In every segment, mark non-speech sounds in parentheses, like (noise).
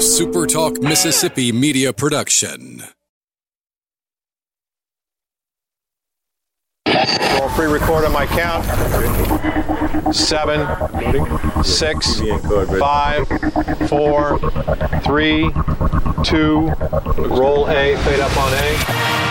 SuperTalk Mississippi media production. I'll pre-record on my count. Seven, six, five, four, three, two. Roll A, fade up on A.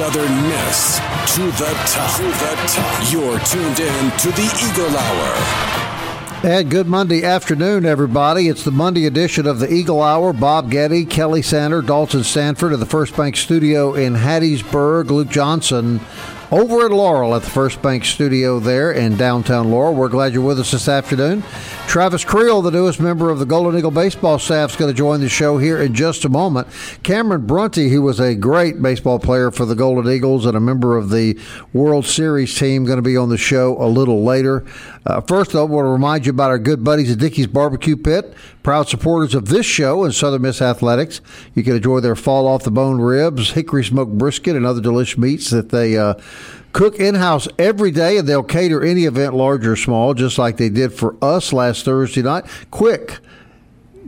Southern Miss to the top. To the top. You're tuned in to the Eagle Hour. And good Monday afternoon, everybody. It's the Monday edition of the Eagle Hour. Bob Getty, Kelly Sander, Dalton Stanford of the First Bank Studio in Hattiesburg. Luke Johnson over at Laurel at the First Bank Studio there in downtown Laurel. We're glad you're with us this afternoon. Travis Creel, the newest member of the Golden Eagle baseball staff, is going to join the show here in just a moment. Cameron Brunty, who was a great baseball player for the Golden Eagles and a member of the World Series team, going to be on the show a little later. Uh, first, though, I want to remind you about our good buddies at Dickey's Barbecue Pit, proud supporters of this show and Southern Miss Athletics. You can enjoy their fall off the bone ribs, hickory smoked brisket, and other delicious meats that they uh, cook in house every day, and they'll cater any event, large or small, just like they did for us last Thursday night. Quick.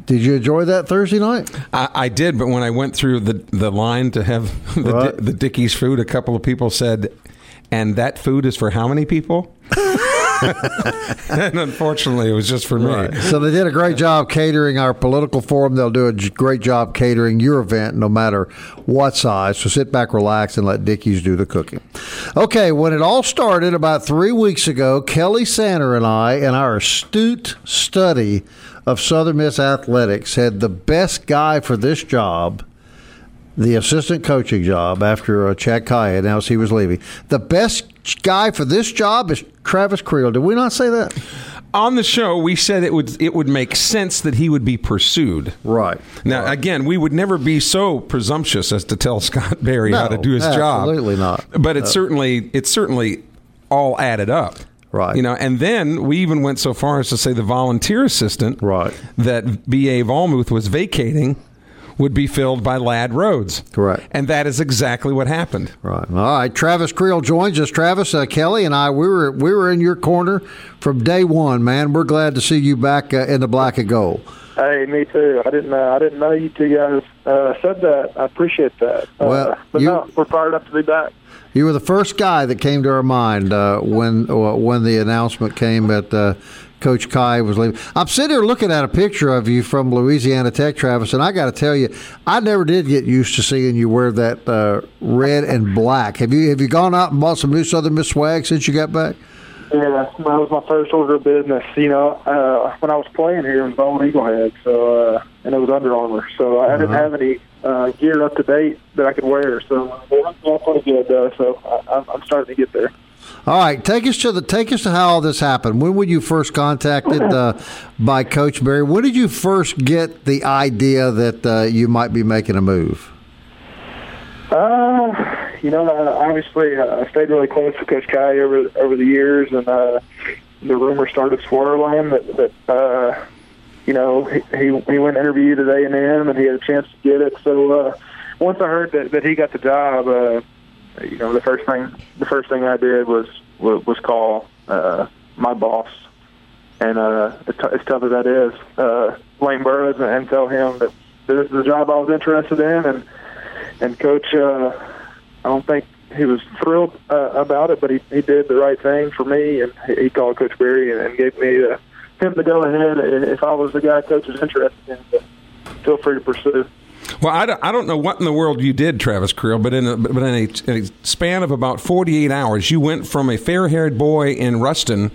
Did you enjoy that Thursday night? I, I did, but when I went through the, the line to have (laughs) the, Right. the Dickey's food, a couple of people said, "And that food is for how many people?" (laughs) and unfortunately, it was just for me. So they did a great job catering our political forum. They'll do a great job catering your event, no matter what size. So sit back, relax, and let Dickey's do the cooking. Okay, when it all started about three weeks ago, Kelly Sander and I, in our astute study of Southern Miss athletics, had the best guy for this job the assistant coaching job after uh, Chad Caillet announced he was leaving. The best guy for this job is Travis Creel. Did we not say that? On the show, we said it would it would make sense that he would be pursued. Right. Now, again, we would never be so presumptuous as to tell (laughs) Scott Berry how to do his job. absolutely not. But it's certainly it's certainly all added up. Right. You know, and then we even went so far as to say the volunteer assistant Right. that B.A. Vollmuth was vacating would be filled by Lad Rhodes. Correct. And that is exactly what happened. Right. All right. Travis Creel joins us. Travis, uh, Kelly, and I, we were we were in your corner from day one, man. We're glad to see you back uh, in the black and gold. Hey, me too. I didn't. Uh, I didn't know you two guys uh, said that. I appreciate that. Well, uh, but you- no, we're fired up to be back. You were the first guy that came to our mind uh, when uh, when the announcement came that uh, Coach Caillet was leaving. I'm sitting here looking at a picture of you from Louisiana Tech, Travis, and I got to tell you, I never did get used to seeing you wear that uh, red and black. Have you have you gone out and bought some new Southern Miss swag since you got back? Yeah, that was my first order of business. You know, uh, when I was playing here, it was Bald Eagle Head, so uh, and it was Under Armour. So I didn't have any uh, gear up to date that I could wear. So uh, they looked all pretty good, though. So I, I'm starting to get there. All right, take us to the take us to how all this happened. When were you first contacted uh, by Coach Berry? When did you first get the idea that uh, you might be making a move? Uh, you know, uh, obviously, uh, I stayed really close to Coach Caillet over over the years, and uh, the rumor started swirling that that you know he he went interviewed at A and M, and he had a chance to get it. So once I heard that that he got the job, you know, the first thing the first thing I did was was, call uh, my boss, and uh, as, tough as that is, uh, Lane Burroughs, and tell him that this is the job I was interested in, and and coach uh i don't think he was thrilled uh, about it but he he did the right thing for me. And he, called coach Berry and, and gave me the him to go ahead if i was the guy coach was interested in to feel free to pursue Well, I don't, I don't know what in the world you did, Travis Creel, but in a, but in a, in a span of about 48 hours, you went from a fair haired boy in Ruston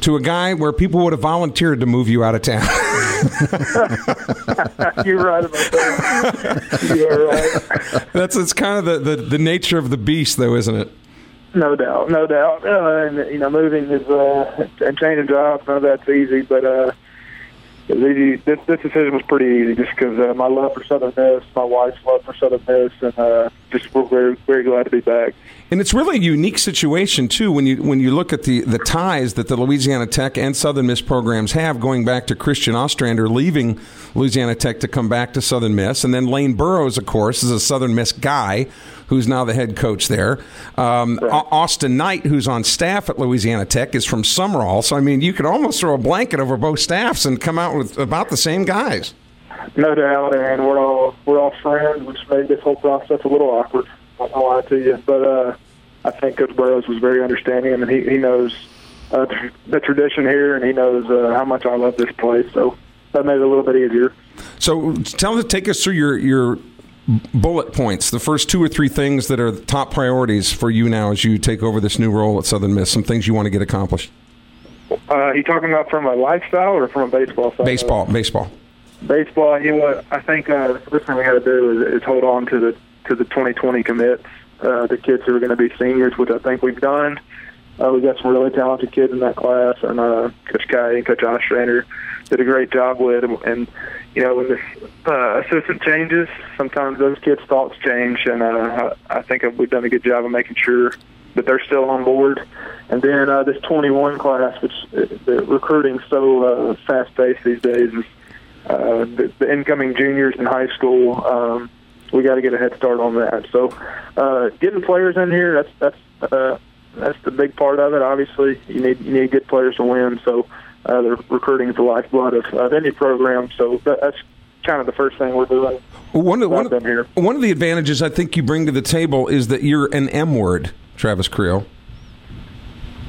to a guy where people would have volunteered to move you out of town. (laughs) you're right about that you're right That's it's kind of the, the, the nature of the beast, though, isn't it? no doubt no doubt uh, and you know moving is uh and changing jobs none of that's easy but uh the, this, this decision was pretty easy just because uh, my love for Southern Miss, my wife's love for Southern Miss, and uh, just we're very, very glad to be back. And it's really a unique situation too when you when you look at the the ties that the Louisiana Tech and Southern Miss programs have, going back to Christian Ostrander leaving Louisiana Tech to come back to Southern Miss, and then Lane Burroughs, of course, is a Southern Miss guy who's now the head coach there. Um, right. Austin Knight, who's on staff at Louisiana Tech, is from Sumrall. So I mean, you could almost throw a blanket over both staffs and come out with about the same guys. No doubt, and we're all we're all friends, which made this whole process a little awkward. I won't lie to you, but uh, I think Coach Burroughs was very understanding, and he he knows uh, the tradition here, and he knows uh, how much I love this place. So that made it a little bit easier. So tell us, take us through your your bullet points, the first two or three things that are the top priorities for you now as you take over this new role at Southern Miss. Some things you want to get accomplished. Uh, you talking about from a lifestyle or from a baseball side? Baseball, baseball. Baseball. You know what? I think uh, the first thing we got to do is, is hold on to the to the 2020 commits, uh, the kids who are going to be seniors, which I think we've done. Uh, we've got some really talented kids in that class, and uh, Coach Caillet and Coach Ostrander did a great job with. And, and you know, when the uh, assistant changes, sometimes those kids' thoughts change, and uh, I think we've done a good job of making sure that they're still on board. And then uh, this 21 class, which uh, the recruiting's so uh, fast-paced these days, is uh, the, the incoming juniors in high school. Um, we got to get a head start on that. So, uh, getting players in here, that's that's uh, that's the big part of it. Obviously, you need you need good players to win. So, uh, the recruiting is the lifeblood of, of any program. So that, that's kind of the first thing we're doing. One of, one, of, one of the advantages I think you bring to the table is that you're an M word, Travis Creel.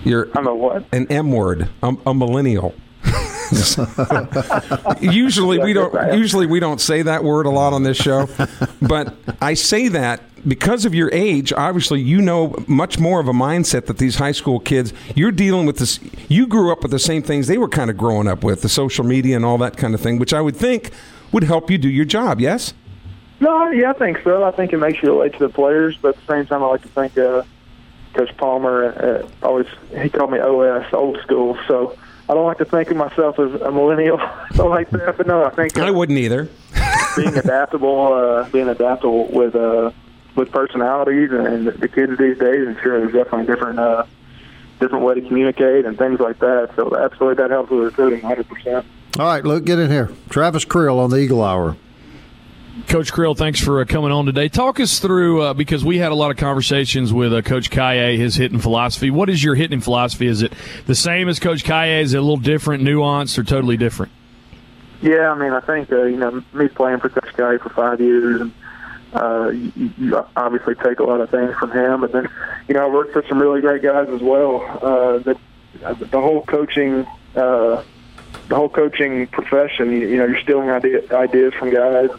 You're I'm a what? An M word. I'm a millennial. (laughs) usually we don't usually we don't say that word a lot on this show, but I say that because of your age. Obviously, you know much more of a mindset that these high school kids. You're dealing with this. You grew up with the same things they were kind of growing up with, the social media and all that kind of thing, which I would think would help you do your job. Yes. No, yeah, I think so. I think it makes you relate to the players, but at the same time, I like to think uh, Coach Palmer uh, always he called me OS, old school. So I don't like to think of myself as a millennial, (laughs) so like that. But no, I think uh, I wouldn't either. (laughs) being adaptable, uh, being adaptable with uh, with personalities and the kids these days, and sure, there's definitely different uh, different way to communicate and things like that. So absolutely, that helps with recruiting, hundred percent. All right, Luke, get in here. Travis Creel on the Eagle Hour. Coach Creel, thanks for uh, coming on today. Talk us through uh, because we had a lot of conversations with uh, Coach Caillet, his hitting philosophy. What is your hitting philosophy? Is it the same as Coach Caillet? Is it a little different, nuanced, or totally different? Yeah, I mean, I think uh, you know me playing for Coach Caillet for five years, and uh, you, you obviously take a lot of things from him. But then, you know, I worked for some really great guys as well. Uh, that the whole coaching. The whole coaching profession, you, know, you're stealing idea, ideas from guys,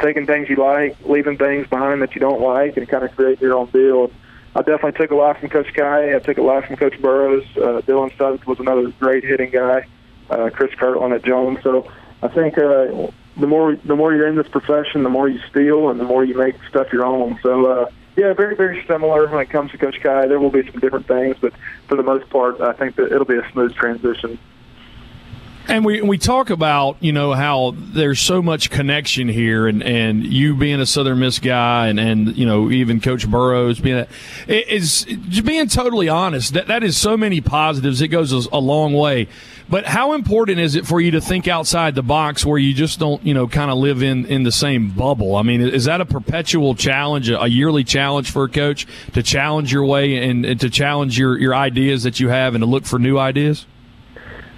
taking things you like, leaving things behind that you don't like, and kind of create your own deal. I definitely took a lot from Coach Caillet. I took a lot from Coach Burroughs. Uh, Dylan Sutton was another great hitting guy. Uh, Chris Kirtland at Jones. So I think uh, the more the more you're in this profession, the more you steal and the more you make stuff your own. So uh, yeah, very very similar when it comes to Coach Caillet. There will be some different things, but for the most part, I think that it'll be a smooth transition. And we we talk about you know how there's so much connection here, and, and you being a Southern Miss guy, and, and you know even Coach Burroughs being a, is just being totally honest. That that is so many positives. It goes a, long way. But how important is it for you to think outside the box, where you just don't you know kind of live in in the same bubble? I mean, is that a perpetual challenge, a, a yearly challenge for a coach to challenge your way and, and to challenge your your ideas that you have, and to look for new ideas?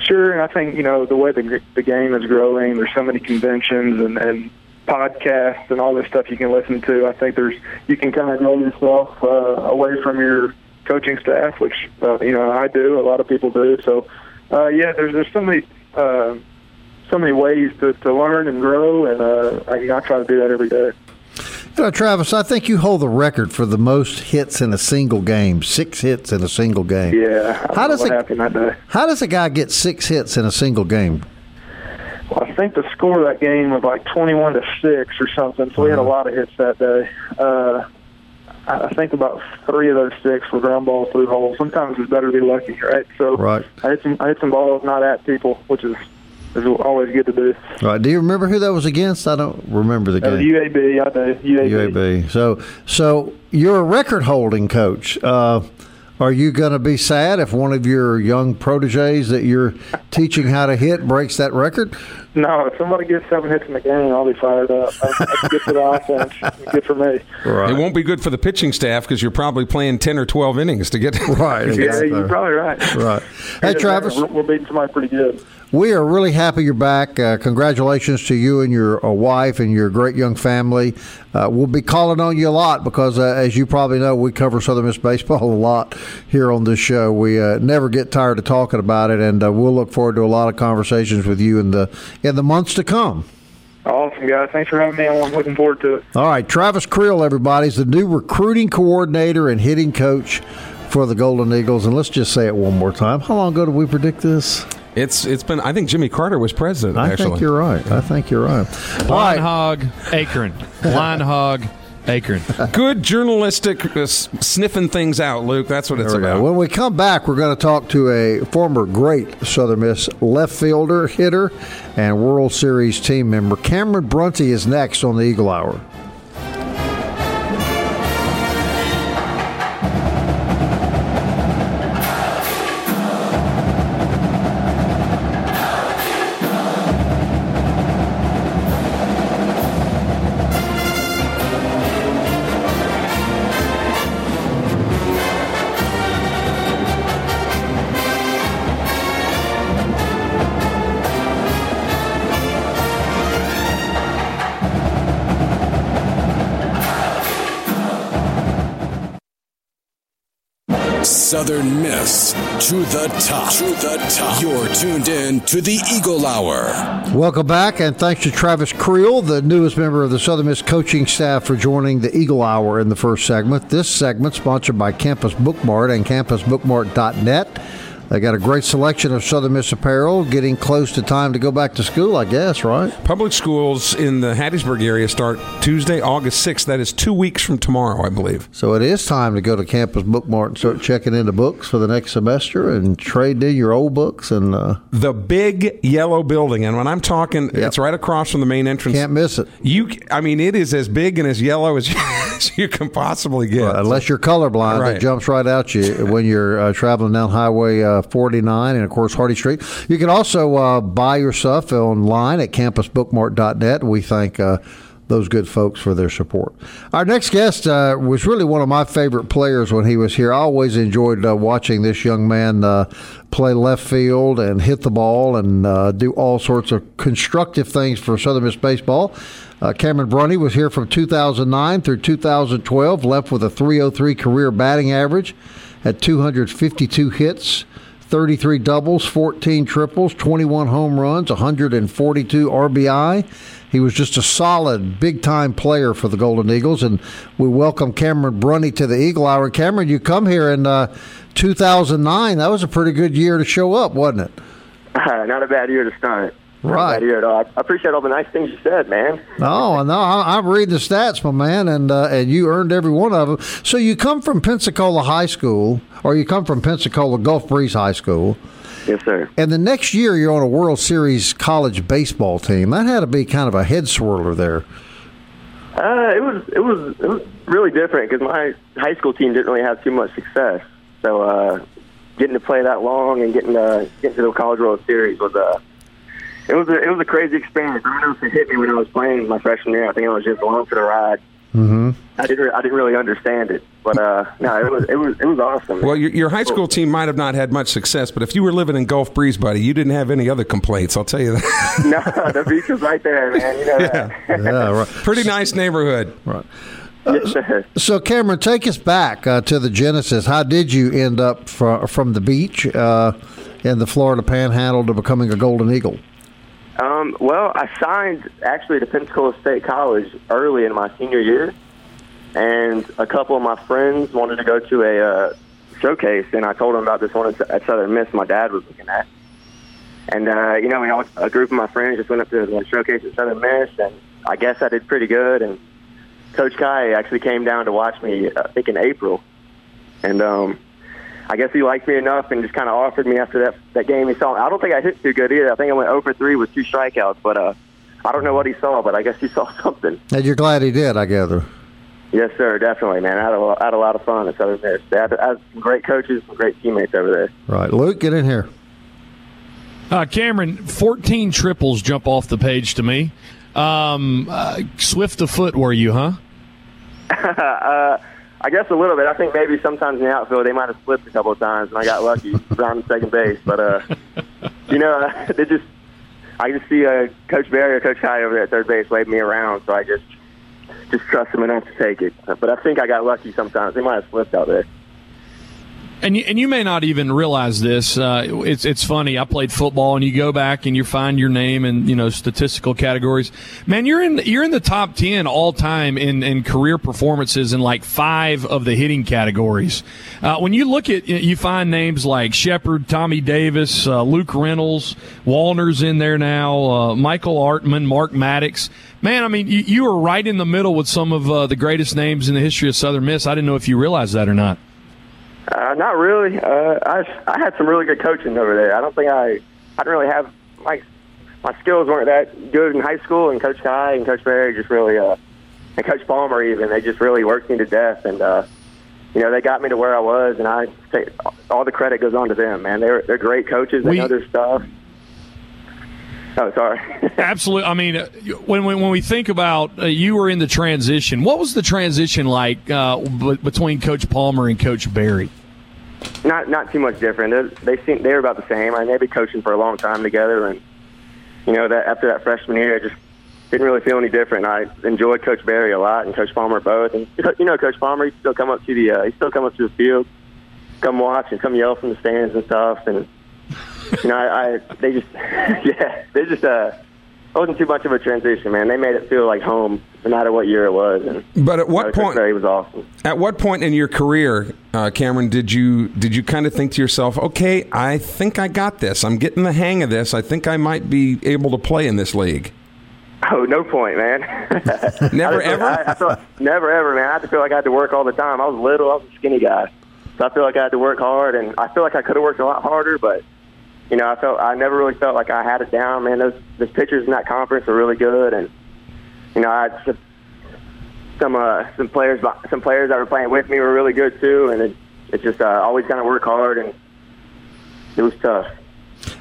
Sure, and I think you know the way the the game is growing. There's so many conventions and, and podcasts and all this stuff you can listen to. I think there's you can kind of grow yourself uh, away from your coaching staff, which uh, you know I do. A lot of people do. So uh, yeah, there's there's so many uh, so many ways to, to learn and grow, and uh, I, I try to do that every day. Know, Travis, I think you hold the record for the most hits in a single game. Six hits in a single game. Yeah. how does it happen that day? How does a guy get six hits in a single game? Well, I think the score of that game was like twenty-one to six or something. So we had a uh-huh. lot of hits that day. Uh, I think about three of those six were ground balls through holes. Sometimes it's better to be lucky, right? So right. I hit some I hit some balls not at people, which is it's always good to do. All right. Do you remember who that was against? I don't remember the Uh, game. UAB, I know UAB. UAB. So, so you're a record holding coach. Uh, are you going to be sad if one of your young proteges that you're teaching how to hit breaks that record? No, if somebody gets seven hits in the game, I'll be fired up. That's, that's good for the offense. (laughs) Good for me. Right. It won't be good for the pitching staff because you're probably playing 10 or 12 innings to get (laughs) Right. Yeah, you're probably right. Right. Hey, Travis, We're, we're beating somebody pretty good. We are really happy you're back. Uh, congratulations to you and your uh, wife and your great young family. Uh, we'll be calling on you a lot because, uh, as you probably know, we cover Southern Miss baseball (laughs) a lot here on this show. We uh, never get tired of talking about it, and uh, we'll look forward to a lot of conversations with you in the in the months to come. Awesome, guys. Thanks for having me on. I'm looking forward to it. All right, Travis Creel, everybody, is the new recruiting coordinator and hitting coach for the Golden Eagles. And let's just say it one more time. How long ago did we predict this? It's it's been. I think Jimmy Carter was president. I actually, think you're right. I think you're right. All Line right. hog, Akron. Line hog, Akron. good journalistic uh, sniffing things out, Luke. That's what it's There we go. about. When we come back, we're going to talk to a former great Southern Miss left fielder, hitter, and World Series team member. Cameron Brunty is next on the Eagle Hour. Top. To the top. You're tuned in to the Eagle Hour. Welcome back, and thanks to Travis Creel, the newest member of the Southern Miss coaching staff, for joining the Eagle Hour in the first segment. This segment sponsored by Campus Bookmart and CampusBookmart.net. They got a great selection of Southern Miss apparel. Getting close to time to go back to school, I guess, right? Public schools in the Hattiesburg area start Tuesday, August 6th. That is two weeks from tomorrow, I believe. So it is time to go to Campus Bookmart and start checking into books for the next semester and trade in your old books and uh, The big yellow building, and when I'm talking, it's right across from the main entrance. can't miss it. You, I mean, it is as big and as yellow as you, (laughs) as you can possibly get. Unless you're colorblind, Right. it jumps right out you when you're uh, traveling down Highway uh, 49 and, of course, Hardy Street. You can also uh, buy your stuff online at campusbookmart.net. We thank uh, those good folks for their support. Our next guest uh, was really one of my favorite players when he was here. I always enjoyed uh, watching this young man uh, play left field and hit the ball and uh, do all sorts of constructive things for Southern Miss baseball. Cameron Brunty was here from 2009 through 2012, left with a 303 career batting average at 252 hits, 33 doubles, 14 triples, 21 home runs, 142 RBI. He was just a solid, big time player for the Golden Eagles, and we welcome Cameron Brunty to the Eagle Hour. Cameron, you come here in uh, 2009. That was a pretty good year to show up, wasn't it? (laughs) Not a bad year to start. Not Right. a bad year at all. I appreciate all the nice things you said, man. No, no, I- I'm reading the stats, my man, and uh, and you earned every one of them. So you come from Pensacola High School, or you come from Pensacola Gulf Breeze High School, Yes, sir. and the next year you're on a World Series college baseball team. That had to be kind of a head swirler there. Uh, it was it was it was really different because my high school team didn't really have too much success. So uh, getting to play that long and getting to getting to the College World Series was a it was a it was a crazy experience. I don't know if it hit me when I was playing my freshman year. I think I was just along for the ride. Mm-hmm. I didn't re- I didn't really understand it, but uh, no, it was it was it was awesome. Well, your, your high school team might have not had much success, but if you were living in Gulf Breeze, buddy, you didn't have any other complaints. I'll tell you that. (laughs) no, the beach was right there, man. You know that. Yeah, (laughs) right. Pretty nice neighborhood. right. yes, sir. So Cameron, take us back uh, to the genesis. How did you end up from from the beach uh, in the Florida Panhandle to becoming a Golden Eagle? Um, well, I signed actually to Pensacola State College early in my senior year, and a couple of my friends wanted to go to a uh, showcase, and I told them about this one at Southern Miss my dad was looking at. And uh, you know, we all, a group of my friends just went up to the showcase at Southern Miss, and I guess I did pretty good. And Coach Caillet actually came down to watch me, I think in April, and um, I guess he liked me enough and just kind of offered me after that that game. He saw. I don't think I hit too good either. I think I went over three with two strikeouts, but uh, I don't know what he saw, but I guess he (laughs) saw something. And you're glad he did, I gather. Yes, sir, definitely, man. I had a, I had a lot of fun at Southern Miss. They had, I had some great coaches, some great teammates over there. Right, Luke, get in here. Uh, Cameron, 14 triples jump off the page to me. Um, uh, swift of foot were you, huh? (laughs) uh, I guess a little bit. I think maybe sometimes in the outfield they might have slipped a couple of times, and I got lucky (laughs) around second base. But uh, you know, (laughs) they just I just see uh, Coach Berry or Coach High over there at third base wave me around, so I just just trust them enough to take it. But I think I got lucky sometimes. They might have slipped out there. And you, and you may not even realize this. Uh, it's it's funny. I played football, and you go back and you find your name in you know statistical categories. Man, you're in you're in the top ten all time in, in career performances in like five of the hitting categories. Uh, when you look at you find names like Shepard, Tommy Davis, uh, Luke Reynolds, Wallner's in there now, uh, Michael Artman, Mark Maddox. Man, I mean, you, you were right in the middle with some of uh, the greatest names in the history of Southern Miss. I didn't know if you realized that or not. Uh, not really. Uh, I I had some really good coaching over there. I don't think I I didn't really have my my skills weren't that good in high school. And Coach Caillet and Coach Berry just really uh, and Coach Palmer even they just really worked me to death. And uh, you know they got me to where I was. And I take all the credit goes on to them. Man, they're they're great coaches. They We- know their stuff. Oh, sorry. (laughs) Absolutely. I mean, uh, when when, when we think about uh, you were in the transition, what was the transition like uh, b- between Coach Palmer and Coach Berry? not not too much different. They, they seem they were about the same. I mean, they've been coaching for a long time together, and you know that after that freshman year, I just didn't really feel any different. I enjoyed Coach Berry a lot and Coach Palmer both. And you know, Coach Palmer, he still come up to the uh, he still come up to the field, come watch and come yell from the stands and stuff. And you know, I, I they just (laughs) yeah, they just uh. It wasn't too much of a transition, man. They made it feel like home, no matter what year it was. And But at what point? Berry was awesome. At what point in your career, uh, Cameron, did you did you kind of think to yourself, "Okay, I think I got this. I'm getting the hang of this. I think I might be able to play in this league." Oh, no point, man. (laughs) Never, I ever? I, I felt, never ever, man. I had to feel like I had to work all the time. I was little. I was a skinny guy, so I feel like I had to work hard, and I feel like I could have worked a lot harder, but you know, I felt I never really felt like I had it down, man. Those those pitchers in that conference are really good, and you know, I had some some, uh, some players some players that were playing with me were really good too, and it, it's just uh, always kind of work hard, and it was tough.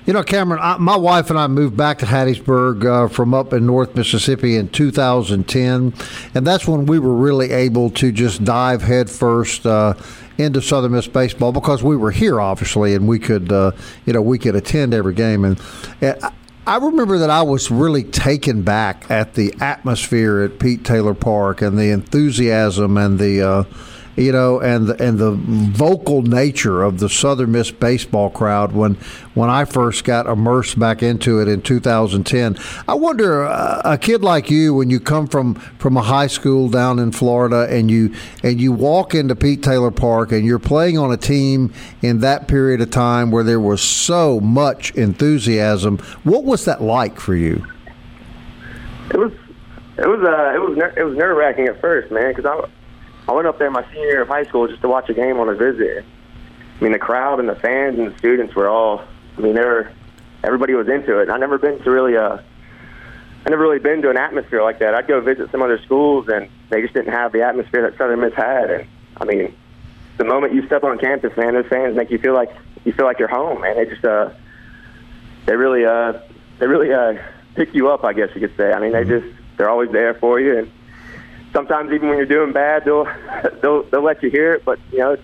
You know, Cameron, I, my wife and I moved back to Hattiesburg uh, from up in North Mississippi in 2010, and that's when we were really able to just dive headfirst uh, into Southern Miss baseball because we were here, obviously, and we could, uh, you know, we could attend every game. And, and I- I remember that I was really taken back at the atmosphere at Pete Taylor Park and the enthusiasm and the. You know, and the, and the vocal nature of the Southern Miss baseball crowd when when I first got immersed back into it in 2010. I wonder, uh, a kid like you, when you come from from a high school down in Florida and you and you walk into Pete Taylor Park and you're playing on a team in that period of time where there was so much enthusiasm. What was that like for you? It was, it was, uh, it was, ner- it was nerve wracking at first, man, because I, I went up there my senior year of high school just to watch a game on a visit. I mean, the crowd and the fans and the students were all, I mean, they were, everybody was into it. And I never been to really, uh, I never really been to an atmosphere like that. I'd go visit some other schools, and they just didn't have the atmosphere that Southern Miss had. And I mean, the moment you step on campus, man, those fans make you feel like you feel like you're home, man. They just, uh, they really, uh, they really uh, pick you up, I guess you could say. I mean, they just, they're always there for you, and sometimes even when you're doing bad, they'll, (laughs) they'll, they'll let you hear it. But you know,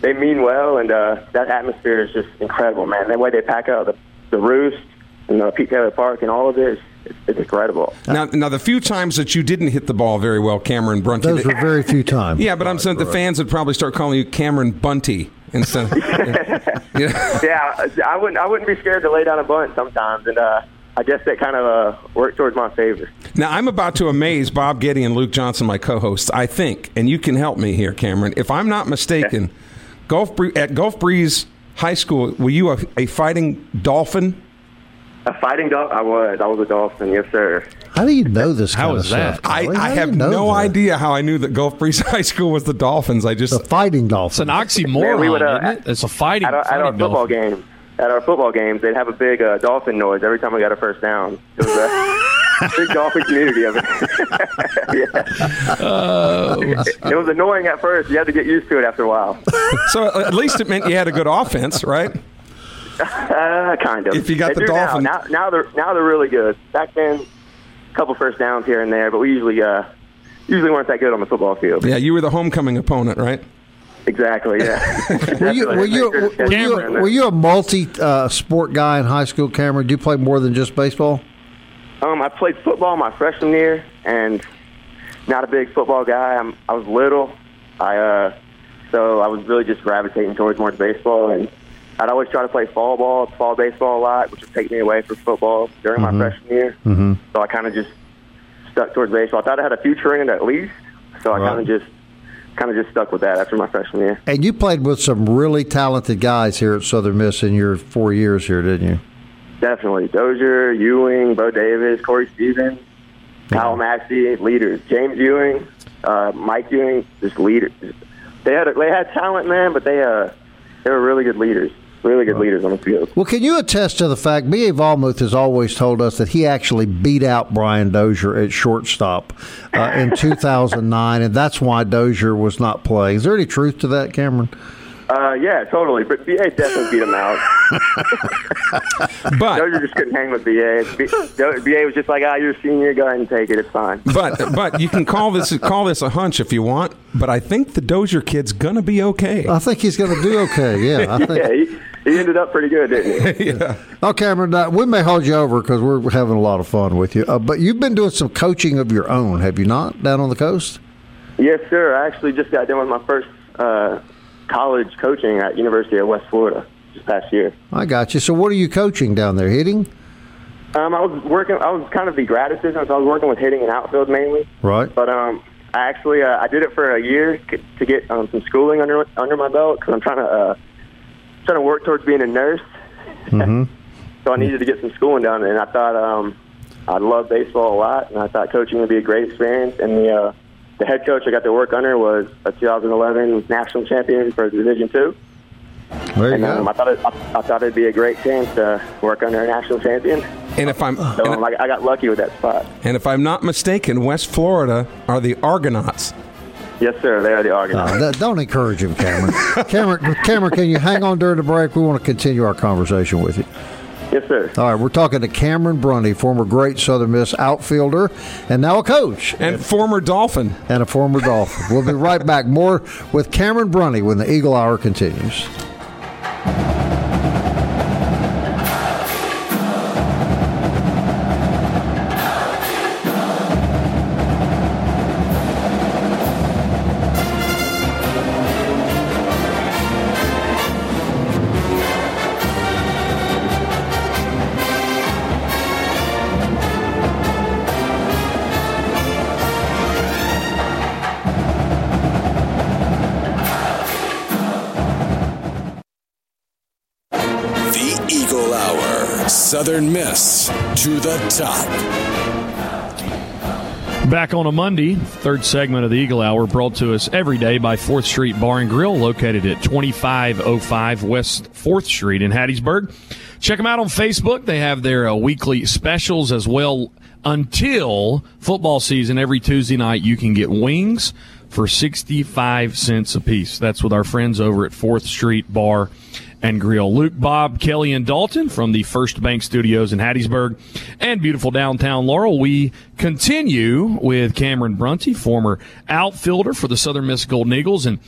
they mean well, and uh, that atmosphere is just incredible, man. The way they pack out the, the roost and uh, Pete Taylor Park and all of this, it's, it's incredible. Now, now the few times that you didn't hit the ball very well, Cameron Brunty. Those were very few times. yeah, but I'm saying the fans would probably start calling you Cameron Bunty instead. (laughs) (laughs) Yeah. yeah, I wouldn't. I wouldn't be scared to lay down a bunt sometimes, and uh, I guess that kind of uh, worked towards my favor. Now I'm about to amaze Bob Getty and Luke Johnson, my co-hosts. I think, and you can help me here, Cameron. If I'm not mistaken, Gulf Bree- at Gulf Breeze High School, were you a, a fighting dolphin? A fighting dog? I was. I was a dolphin. Yes, sir. How do you know this How kind is of that? stuff? I, I have no that? idea how I knew that Gulf Breeze (laughs) High School was the Dolphins. I just The fighting dolphin. It's dolphin. an oxymoron. Man, we would, uh, isn't it? It's a fighting. At our, at our fighting football dolphin. games, at our football games, they'd have a big uh, dolphin noise every time we got a first down. It was a (laughs) big dolphin community of it. (laughs) yeah. it was annoying at first. You had to get used to it after a while. so at least it meant you had a good offense, right? Uh, kind of. If you got They the do now. Dolphins- now, now they're now they're really good. Back then, a couple first downs here and there, but we usually uh, usually weren't that good on the football field. Yeah, you were the homecoming opponent, right? Exactly. Yeah. Were you, were you, were you, Cameron. were you a multi uh, sport guy in high school, Cameron? Do you play more than just baseball? Um, I played football my freshman year, and not a big football guy. I'm, I was little, I uh, so I was really just gravitating towards more baseball, and I'd always try to play fall ball, fall baseball a lot, which would take me away from football during my freshman year. Mm-hmm. So I kind of just stuck towards baseball. I thought I had a future in it at least, so I Right. kind of just kind of just stuck with that after my freshman year. And you played with some really talented guys here at Southern Miss in your four years here, didn't you? Definitely. Dozier, Ewing, Bo Davis, Corey Stevens, Kyle Maxey, leaders. James Ewing, uh, Mike Ewing, just leaders. They had they had talent, man, but they uh they were really good leaders. Really good leaders on the field. Well, can you attest to the fact B.A. Vollmuth has always told us that he actually beat out Brian Dozier at shortstop uh, in (laughs) 2009, and that's why Dozier was not playing. Is there any truth to that, Cameron? Uh, yeah, totally. But BA definitely beat him out. (laughs) But Dozier just couldn't hang with BA. BA was just like, ah, you're a senior, go ahead and take it. It's fine. (laughs) but but you can call this call this a hunch if you want. But I think the Dozier kid's gonna be okay. I think he's going to do okay. Yeah, I think. Yeah, he, he ended up pretty good, didn't he? (laughs) yeah. Oh, Cameron, uh, we may hold you over because we're having a lot of fun with you. Uh, but you've been doing some coaching of your own, have you not, down on the coast? Yes, sir. I actually just got done with my first uh, college coaching at University of West Florida this past year. I got you. So, what are you coaching down there? Hitting, Um, I was working. I was kind of the grad assistant, so I was working with hitting and outfield mainly. right? But um, I actually uh, I did it for a year to get um, some schooling under under my belt because I'm trying to uh, trying to work towards being a nurse. (laughs) so I needed to get some schooling done, and I thought um, I love baseball a lot, and I thought coaching would be a great experience. And the uh, the head coach I got to work under was a 2011 national champion for Division Two. There you And um. I thought it, I, I thought it'd be a great chance to work under a national champion. And if I'm So and, um, I, I got lucky with that spot. and if I'm not mistaken, West Florida are the Argonauts. Yes, sir. They are the Argonauts. Uh, that- don't encourage him, Cameron. Cameron, Cameron, can you hang on during the break? We want to continue our conversation with you. yes, sir. All right, we're talking to Cameron Brunty, former great Southern Miss outfielder, and now a coach And former Dolphin. and a former Dolphin. We'll be right back. More with Cameron Brunty when the Eagle Hour continues. To the top. Back on a Monday, third segment of the Eagle Hour brought to us every day by 4th Street Bar and Grill, located at 2505 West 4th Street in Hattiesburg. Check them out on Facebook. They have their uh, weekly specials as well until football season. Every Tuesday night, you can get wings for 65 cents a piece. That's with our friends over at 4th Street Bar and Grill. Luke, Bob, Kelly, and Dalton from the First Bank Studios in Hattiesburg and beautiful downtown Laurel. We continue with Cameron Brunty, former outfielder for the Southern Miss Golden Eagles. And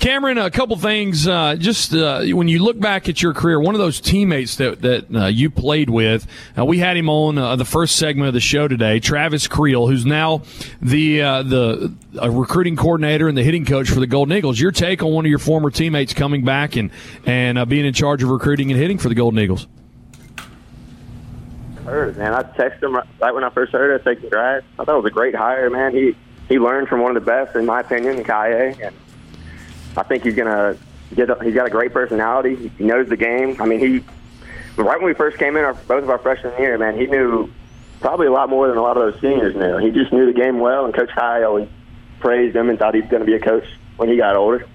Cameron, a couple things. Uh, just uh, when you look back at your career, one of those teammates that that uh, you played with, uh, we had him on uh, the first segment of the show today, Travis Creel, who's now the uh, the recruiting coordinator and the hitting coach for the Golden Eagles. Your take on one of your former teammates coming back and and being in charge of recruiting and hitting for the Golden Eagles? Heard man. I texted him right, when I first heard it. I said, congrats. I thought it was a great hire, man. He he learned from one of the best, in my opinion, in Caillet, and I think he's gonna get. A, he's got a great personality. He knows the game. I mean, he right when we first came in, our, both of our freshman year, man, he knew probably a lot more than a lot of those seniors knew. He just knew the game well, and Coach High always praised him and thought he was going to be a coach when he got older.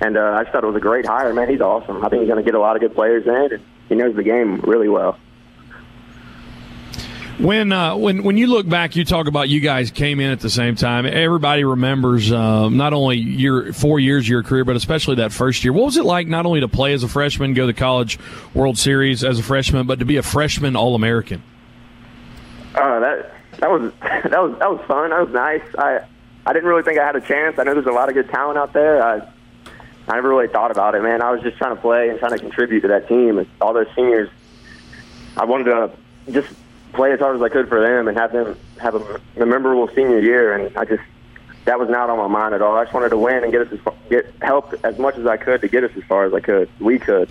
And uh, I just thought it was a great hire, man. He's awesome. I think he's going to get a lot of good players in, and he knows the game really well. When uh, when when you look back, you talk about you guys came in at the same time. Everybody remembers um, not only your four years of your career, but especially that first year. What was it like not only to play as a freshman, go to the College World Series as a freshman, but to be a freshman All American? Uh, that that was (laughs) that was that was fun. That was nice. I I didn't really think I had a chance. I know there's a lot of good talent out there. I I never really thought about it, man. I was just trying to play and trying to contribute to that team. And all those seniors, I wanted to just play as hard as I could for them and have them have a, a memorable senior year. And I just that was not on my mind at all. I just wanted to win and get us as far, get help as much as I could to get us as far as I could. We could.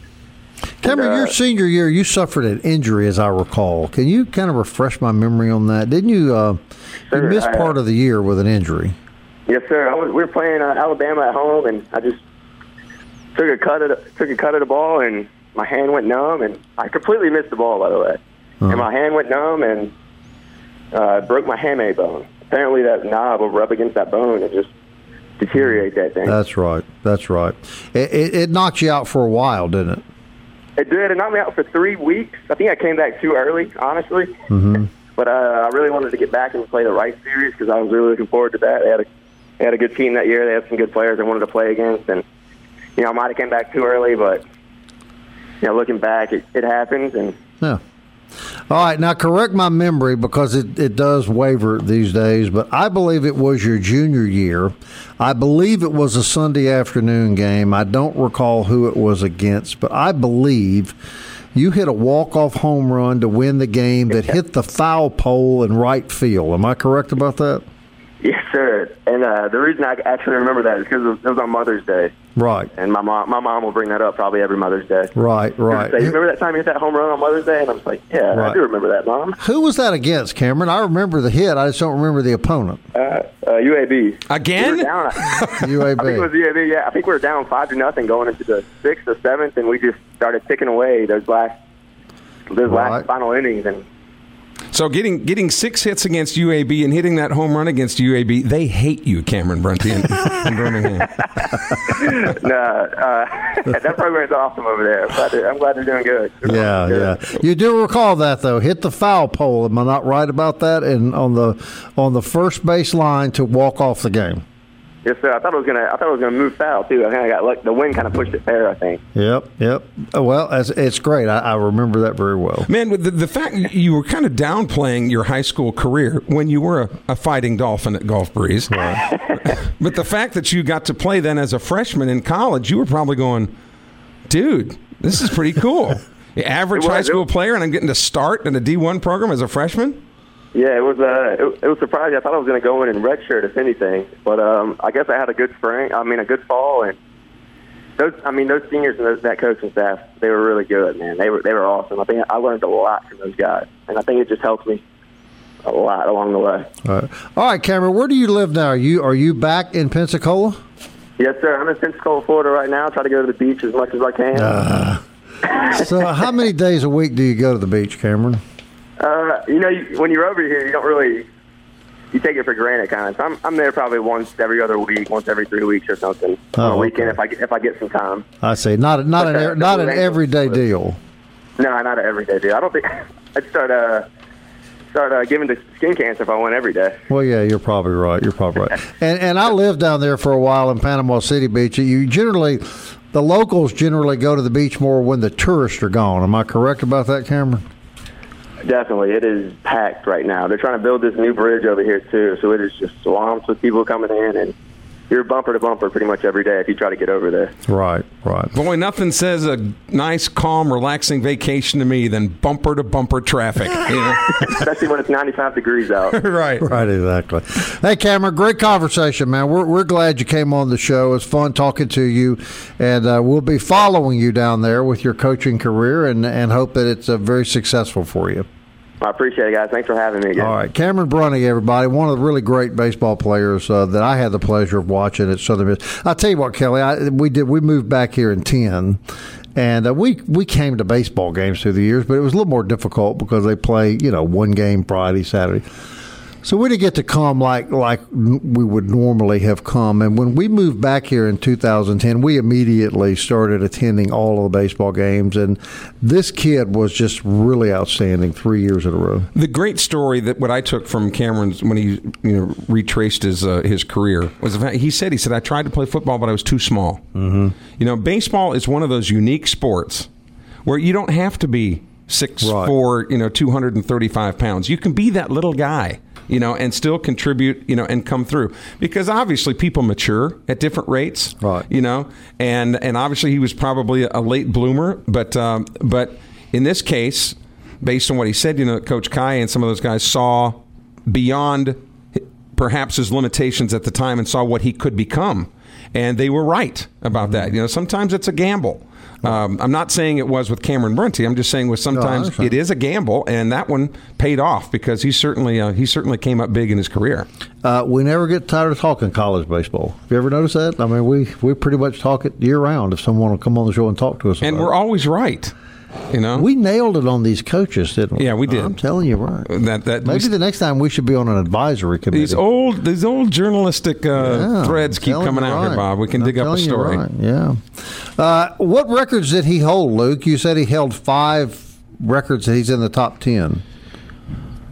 Cameron, uh, your senior year, you suffered an injury, as I recall. Can you kind of refresh my memory on that? Didn't you? Uh, you missed I- part of the year with an injury. Yes, sir. I was, we were playing uh, Alabama at home, and I just took a cut at took a cut at the ball, and my hand went numb, and I completely missed the ball, by the way. And my hand went numb, and uh, broke my hamate bone. Apparently, that knob will rub against that bone and just deteriorate that thing. That's right. That's right. It, it, it knocked you out for a while, didn't it? It did. It knocked me out for three weeks. I think I came back too early, honestly. Mm-hmm. But uh, I really wanted to get back and play the Rice series because I was really looking forward to that. They had a they had a good team that year. They had some good players I wanted to play against, and you know I might have came back too early, but you know looking back, it, it happens, and Yeah. All right, now correct my memory because it, it does waver these days, but I believe it was your junior year. I believe it was a Sunday afternoon game. I don't recall who it was against, but I believe you hit a walk-off home run to win the game that hit the foul pole in right field. Am I correct about that? Yes, sir. And uh, the reason I actually remember that is because it was, it was on Mother's Day, Right. and my mom my mom will bring that up probably every Mother's Day. Right, right. Say, you remember that time you hit that home run on Mother's Day? And I was like, yeah, Right. I do remember that, mom. Who was that against, Cameron? I remember the hit. I just don't remember the opponent. Uh, uh, UAB. Again? We were down, I (laughs) think it was UAB. UAB. Yeah, I think we were down five to nothing going into the sixth or seventh, and we just started ticking away those last those Right. last final innings. And So getting getting six hits against UAB and hitting that home run against UAB, they hate you, Cameron Brunty in, in Birmingham. (laughs) no, uh, (laughs) that program's awesome over there. I'm glad, they're, I'm glad they're doing good. They're Yeah, doing yeah. good. You do recall that though. Hit the foul pole. Am I not right about that? And on the on the first base line to walk off the game. Yes, sir. I thought it was gonna. I thought it was gonna move foul too. I kind of got luck. The wind kind of pushed it fair. I think. Yep, yep. Oh, Well, it's, it's great. I, I remember that very well. Man, the, the fact you were kind of downplaying your high school career when you were a, a fighting dolphin at Gulf Breeze, (laughs) but the fact that you got to play then as a freshman in college, you were probably going, "Dude, this is pretty cool." (laughs) Average was. high school player, and I'm getting to start in a D1 program as a freshman. Yeah, it was. Uh, it, it was surprising. I thought I was going to go in in redshirt if anything, but um, I guess I had a good spring. I mean, a good fall, and those. I mean, those seniors and those, that coaching staff, they were really good, man. They were they were awesome. I think I learned a lot from those guys, and I think it just helped me a lot along the way. All right, All right Cameron. Where do you live now? Are you are you back in Pensacola? Yes, sir. I'm in Pensacola, Florida right now. Try to go to the beach as much as I can. Uh, (laughs) So, how many days a week do you go to the beach, Cameron? Uh, you know, you, when you're over here, you don't really you take it for granted, kind of. So I'm I'm there probably once every other week, once every three weeks or something on Oh, a weekend okay. if I get, if I get some time. I say not not an Okay. not an everyday deal. No, not an everyday deal. I don't think (laughs) I'd start uh start uh, giving the skin cancer if I went every day. Well, yeah, you're probably right. You're probably right. (laughs) And and I lived down there for a while in Panama City Beach. You generally, the locals generally go to the beach more when the tourists are gone. Am I correct about that, Cameron? Definitely, it is packed right now. They're trying to build this new bridge over here too, so it is just swamped with people coming in, and you're bumper to bumper pretty much every day if you try to get over there. Right, right. Boy, nothing says a nice, calm, relaxing vacation to me than bumper to bumper traffic. You know? (laughs) Especially when it's 95 degrees out. (laughs) right. Right, exactly. Hey, Cameron, great conversation, man. We're, we're glad you came on the show. It's fun talking to you, and uh, we'll be following you down there with your coaching career and, and hope that it's uh, very successful for you. I appreciate it, guys. Thanks for having me again. All right, Cameron Brunty, everybody, one of the really great baseball players uh, that I had the pleasure of watching at Southern Miss. I'll tell you what, Kelly, I, we did. We moved back here in ten, And uh, we we came to baseball games through the years, but it was a little more difficult because they play you know one game Friday, Saturday. So we didn't get to come like like we would normally have come. And when we moved back here in 2010, we immediately started attending all of the baseball games. And this kid was just really outstanding three years in a row. The great story that what I took from Cameron's when he you know retraced his uh, his career was the fact he said he said I tried to play football but I was too small. Mm-hmm. You know, baseball is one of those unique sports where you don't have to be six Right. four, you know, two hundred and thirty five pounds. You can be that little guy. You know, and still contribute, you know, and come through because obviously people mature at different rates, Right. You know, and and obviously he was probably a late bloomer, but um, but in this case, based on what he said, you know, Coach Kai and some of those guys saw beyond perhaps his limitations at the time and saw what he could become. And they were right about that. You know, sometimes it's a gamble. Um, I'm not saying it was with Cameron Brunty. I'm just saying with sometimes understand. it is a gamble, and that one paid off because he certainly uh, he certainly came up big in his career. Uh, we never get tired of talking college baseball. Have you ever noticed that? I mean, we we pretty much talk it year round. If someone will come on the show and talk to us, And we're always right. You know, we nailed it on these coaches, didn't we? Yeah, we did. I'm telling you, right. that that Maybe the next time we should be on an advisory committee. these old these old journalistic uh, Yeah, threads I'm keep coming you out here. Bob. We can I'm dig up a story. right, Yeah. Uh, what records did he hold, Luke? You said he held five records. that He's in the top ten.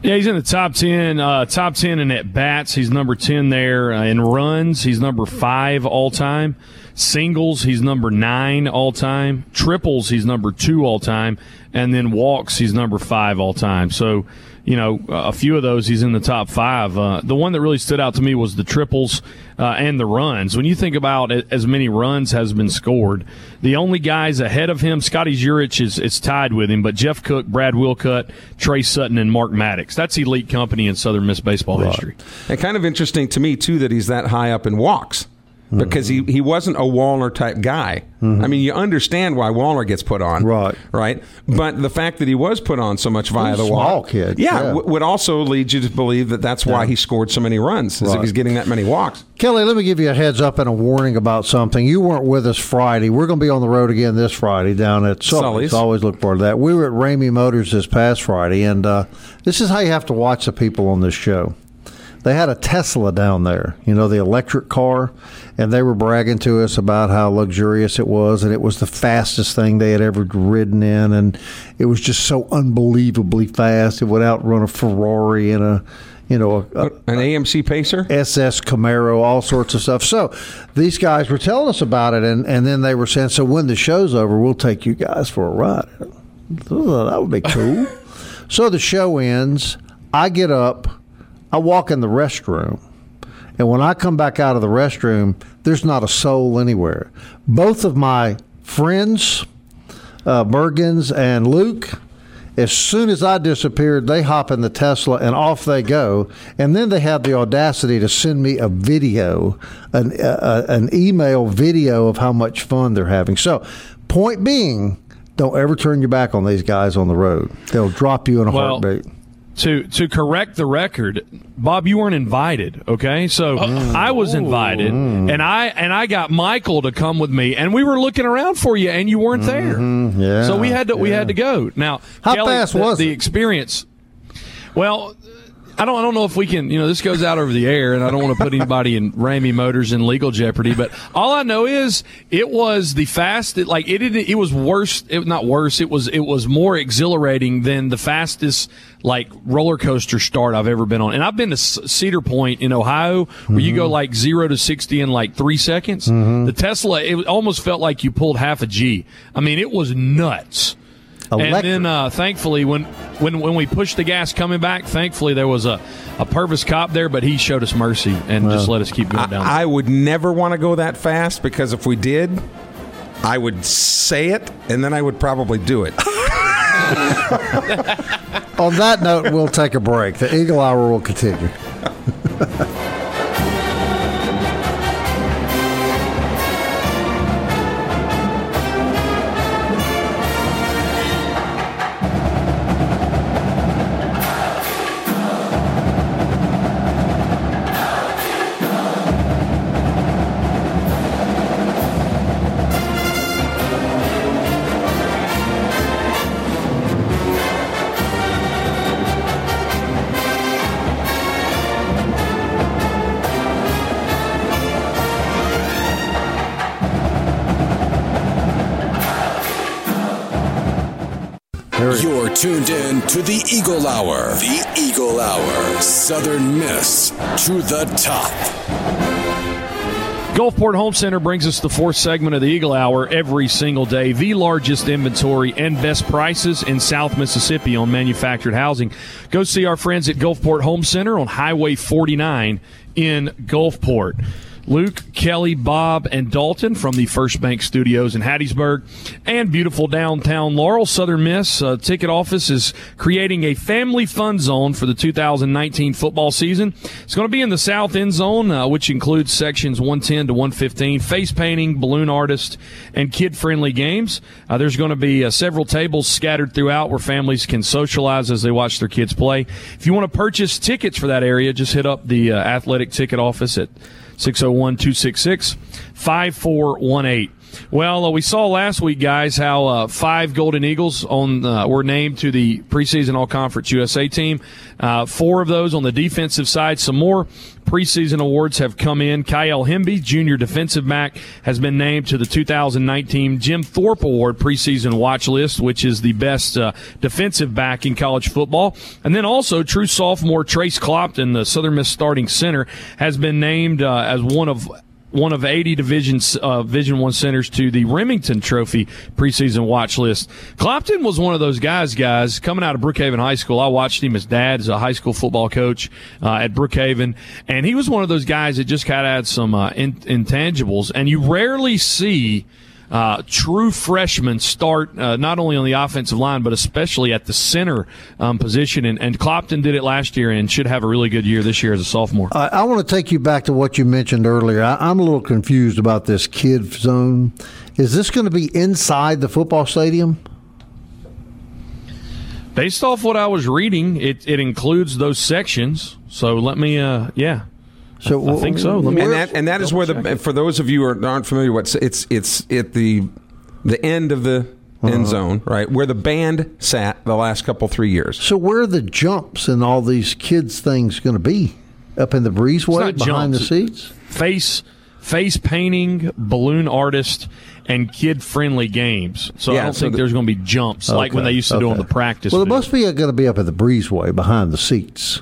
Yeah, he's in the top ten. Uh, top ten in at bats, he's number ten there. Uh, in runs, he's number five all time. Singles, he's number nine all time. Triples, he's number two all time. And then walks, he's number five all time. So, you know, a few of those he's in the top five. Uh, the one that really stood out to me was the triples uh, and the runs. When you think about it, as many runs has been scored, the only guys ahead of him, Scotty Zurich is, is tied with him, but Jeff Cook, Brad Wilcutt, Trey Sutton, and Mark Maddox. That's elite company in Southern Miss baseball history. And kind of interesting to me too that he's that high up in walks because he, he wasn't a Wallner type guy. I mean, you understand why Wallner gets put on, Right. Right, but the fact that he was put on so much via the walk, kid, yeah, yeah. w- would also lead you to believe that that's why Yeah. he scored so many runs, as if he's getting that many walks. Kelly, let me give you a heads up and a warning about something. You weren't with us Friday. We're going to be on the road again this Friday down at Sully's. Sully's. Always look forward to that. We were at Ramey Motors this past Friday, and uh, this is how you have to watch the people on this show. They had a Tesla down there, you know, the electric car, and they were bragging to us about how luxurious it was, and it was the fastest thing they had ever ridden in, and it was just so unbelievably fast. It would outrun a Ferrari and a, you know, a, a, An AMC Pacer. SS Camaro, all sorts of stuff. So these guys were telling us about it, and, and then they were saying, "So when the show's over, we'll take you guys for a ride." That would be cool. (laughs) so the show ends. I get up. I walk in the restroom. And when I come back out of the restroom, there's not a soul anywhere. Both of my friends, uh, Bergens and Luke, as soon as I disappeared, they hop in the Tesla and off they go. And then they have the audacity to send me a video, an, uh, an email video of how much fun they're having. So, point being, don't ever turn your back on these guys on the road. They'll drop you in a Well, heartbeat. To to correct the record, Bob, you weren't invited. Okay, so uh, I was invited, mm-hmm. and I and I got Michael to come with me, and we were looking around for you, and you weren't there. Mm-hmm. Yeah, so we had to we had to go. Now, How Kelly, fast the, was the it? experience? Well. I don't. I don't know if we can. You know, this goes out over the air, and I don't want to put anybody in Ramey Motors in legal jeopardy. But all I know is it was the fastest, It, like it. It, it was worse. It not worse. It was. It was more exhilarating than the fastest like roller coaster start I've ever been on. And I've been to Cedar Point in Ohio, where you go mm-hmm. like zero to sixty in like three seconds. Mm-hmm. The Tesla, it almost felt like you pulled half a G. I mean, it was nuts. And then, uh, thankfully, when, when when we pushed the gas coming back, thankfully there was a, a Purvis cop there, but he showed us mercy and just let us keep going down. I would never want to go that fast because if we did, I would say it and then I would probably do it. (laughs) On that note, we'll take a break. The Eagle Hour will continue. (laughs) tuned in to the Eagle Hour. The Eagle Hour. Southern Miss to the top. Gulfport Home Center brings us the fourth segment of the Eagle Hour every single day. The largest inventory and best prices in South Mississippi on manufactured housing. Go see our friends at Gulfport Home Center on Highway 49 in Gulfport. Luke, Kelly, Bob, and Dalton from the First Bank Studios in Hattiesburg and beautiful downtown Laurel. Southern Miss uh, ticket office is creating a family fun zone for the 2019 football season. It's going to be in the south end zone, uh, which includes sections 110 to 115, face painting, balloon artist, and kid friendly games. Uh, there's going to be uh, several tables scattered throughout where families can socialize as they watch their kids play. If you want to purchase tickets for that area, just hit up the uh, athletic ticket office at 601 266 5418. Well, uh, we saw last week, guys, how uh, five Golden Eagles on uh, were named to the preseason All Conference USA team. Uh, four of those on the defensive side. Some more preseason awards have come in. Kyle Hemby, junior defensive back, has been named to the 2019 Jim Thorpe Award preseason watch list, which is the best uh, defensive back in college football. And then also, true sophomore Trace Clopton, the Southern Miss starting center, has been named uh, as one of one of 80 divisions uh, division one centers to the Rimington trophy preseason watch list. Clopton was one of those guys guys coming out of brookhaven high school. I watched him his dad as a high school football coach uh, at brookhaven. And he was one of those guys that just kind of had some uh, in- intangibles. And you rarely see uh, true freshmen start uh, not only on the offensive line but especially at the center um, position. And, and Clopton did it last year and should have a really good year this year as a sophomore. I, I want to take you back to what you mentioned earlier. I, I'm a little confused about this kid zone. Is this going to be inside the football stadium? Based off what I was reading, it, it includes those sections. So let me, uh, yeah. So I think so. Let me- and that and that is where the for those of you who aren't familiar, what's it's it's at the the end of the Uh-huh. end zone, right where the band sat the last couple three years. So where are the jumps and all these kids things going to be? Up in the breezeway behind jumps. the seats? Face face painting, balloon artist, and kid friendly games. So I don't so think the- there's going to be jumps like when they used to do on the practice. Well, it field. must be going to be up at the breezeway behind the seats.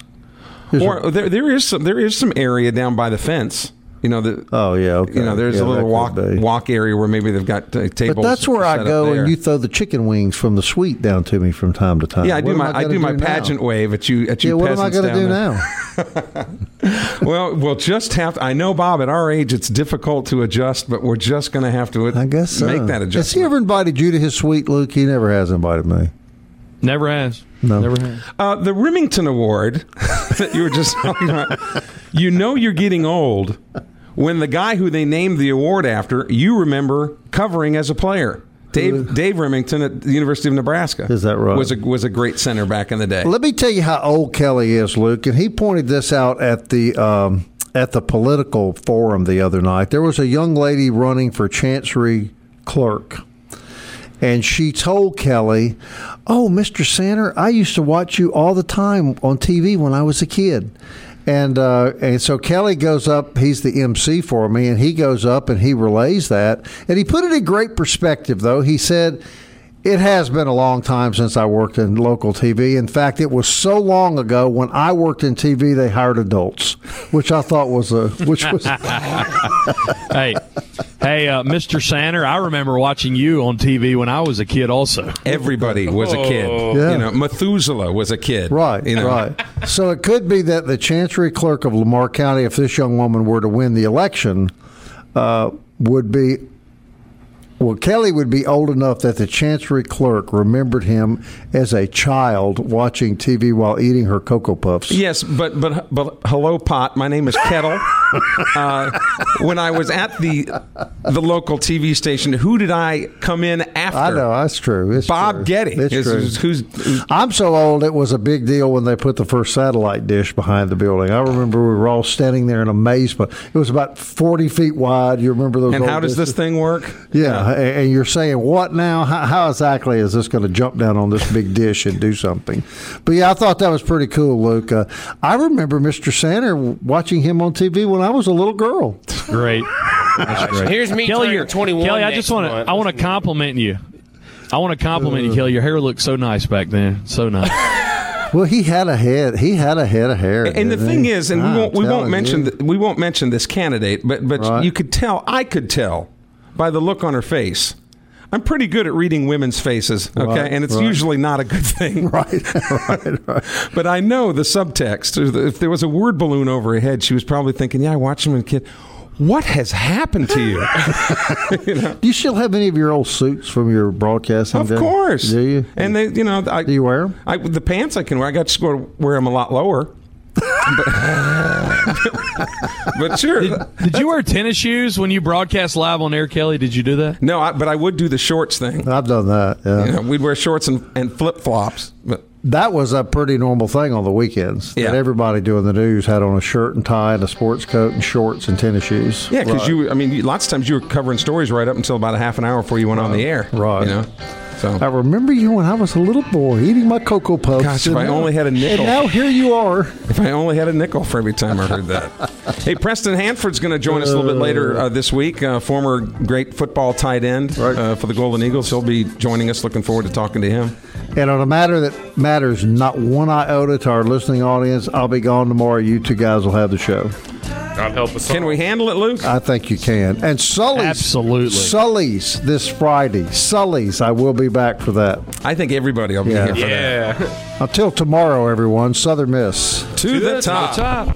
There's a- Or there there is some there is some area down by the fence. You know the oh yeah, okay. you know there's Yeah, a little walk be. walk area where maybe they've got uh, tables. But that's where I go, and you throw the chicken wings from the suite down to me from time to time. Yeah, I What do my I, gonna do my now? pageant wave at you at you Yeah, what am I going to do there. now? (laughs) Well, we'll just have. To, I know, Bob. At our age, it's difficult to adjust, but we're just going to have to. I guess so. make that adjustment. Has he ever invited you to his suite, Luke? He never has invited me. Never has. No. Never has. Uh, the Rimington Award that you were just (laughs) talking about. You know, you're getting old when the guy who they named the award after you remember covering as a player. Dave Dave Rimington at the University of Nebraska. Is that right? Was a was a great center back in the day. Let me tell you how old Kelly is, Luke, and he pointed this out at the um, at the political forum the other night. There was a young lady running for chancery clerk, and she told Kelly, "Oh, Mr. Sander, I used to watch you all the time on TV when I was a kid." And uh, and so Kelly goes up. He's the MC for me, and he goes up and he relays that. And he put it in great perspective, though. He said, "It has been a long time since I worked in local TV. In fact, it was so long ago when I worked in TV, they hired adults, which I thought was a which was (laughs) hey, hey, uh, Mr. Sander, I remember watching you on TV when I was a kid. Also, Everybody was a kid. Yeah. You know, Methuselah was a kid. Right, You know? right. So it could be that the Chancery Clerk of Lamar County, if this young woman were to win the election, uh, would be. Well, Kelly would be old enough that the Chancery Clerk remembered him as a child watching TV while eating her Cocoa Puffs. Yes, but but but hello, pot. My name is Kettle. Uh, when I was at the the local TV station, who did I come in after? I know that's true. It's Bob true. Getty. It's is- true. is- who's, who's- I'm so old it was a big deal when they put the first satellite dish behind the building. I remember we were all standing there in amazement. It was about 40 feet wide. You remember those? and how does this thing work? Yeah, a- and you're saying what now? How, how exactly is this going to jump down on this big dish and do something? But yeah, I thought that was pretty cool, Luke. Uh, I remember Mr. Sander watching him on TV when I was a little girl. great. That's great. Here's me Kelly, you're 21 Kelly, I just want to I want to compliment you. I want to compliment you, Kelly. Your hair looked so nice back then. So nice. (laughs) Well, he had a head. He had a head of hair. And the thing he? is, and we I'm won't we won't mention you. th- we won't mention this candidate, but but Right. you could tell, I could tell by the look on her face. I'm pretty good at reading women's faces, okay, Right, and it's right. usually not a good thing. (laughs) Right, right, right. But I know the subtext. If there was a word balloon over her head, she was probably thinking, "Yeah, I watched him as a kid. What has happened to you?" (laughs) you know? Do you still have any of your old suits from your broadcasting? Of days? course. Do you? And they, you know, I, Do you wear 'em? I, the pants I can wear. I got to go to wear them a lot lower. But, (laughs) but sure. Did you wear tennis shoes when you broadcast live on air, Kelly? Did you do that? No, I, but I would do the shorts thing. I've done that. Yeah. You know, we'd wear shorts and, and flip flops. But That was a pretty normal thing on the weekends. Yeah. That everybody doing the news had on a shirt and tie and a sports coat and shorts and tennis shoes. yeah, because Right. you, I mean, lots of times you were covering stories right up until about a half an hour before you went on the air. Right. You know, so I remember you when I was a little boy eating my cocoa puffs. Gosh, if I only had a nickel. And now here you are. if I only had a nickel for every time I heard that. (laughs) hey, Preston Hanford's going to join us a little bit later uh, this week. Uh, former great football tight end Right. uh, for the Golden Eagles. He'll be joining us. Looking forward to talking to him. And on a matter that matters not one iota to our listening audience, I'll be gone tomorrow. You two guys will have the show. God help us. Can all. we handle it, Luke? I think you can. And Sully's. Absolutely. Sully's this Friday. Sully's. I will be back for that. I think everybody will be Yeah. here for that. Yeah. Until tomorrow, everyone. Southern Miss. To, the, top. Top.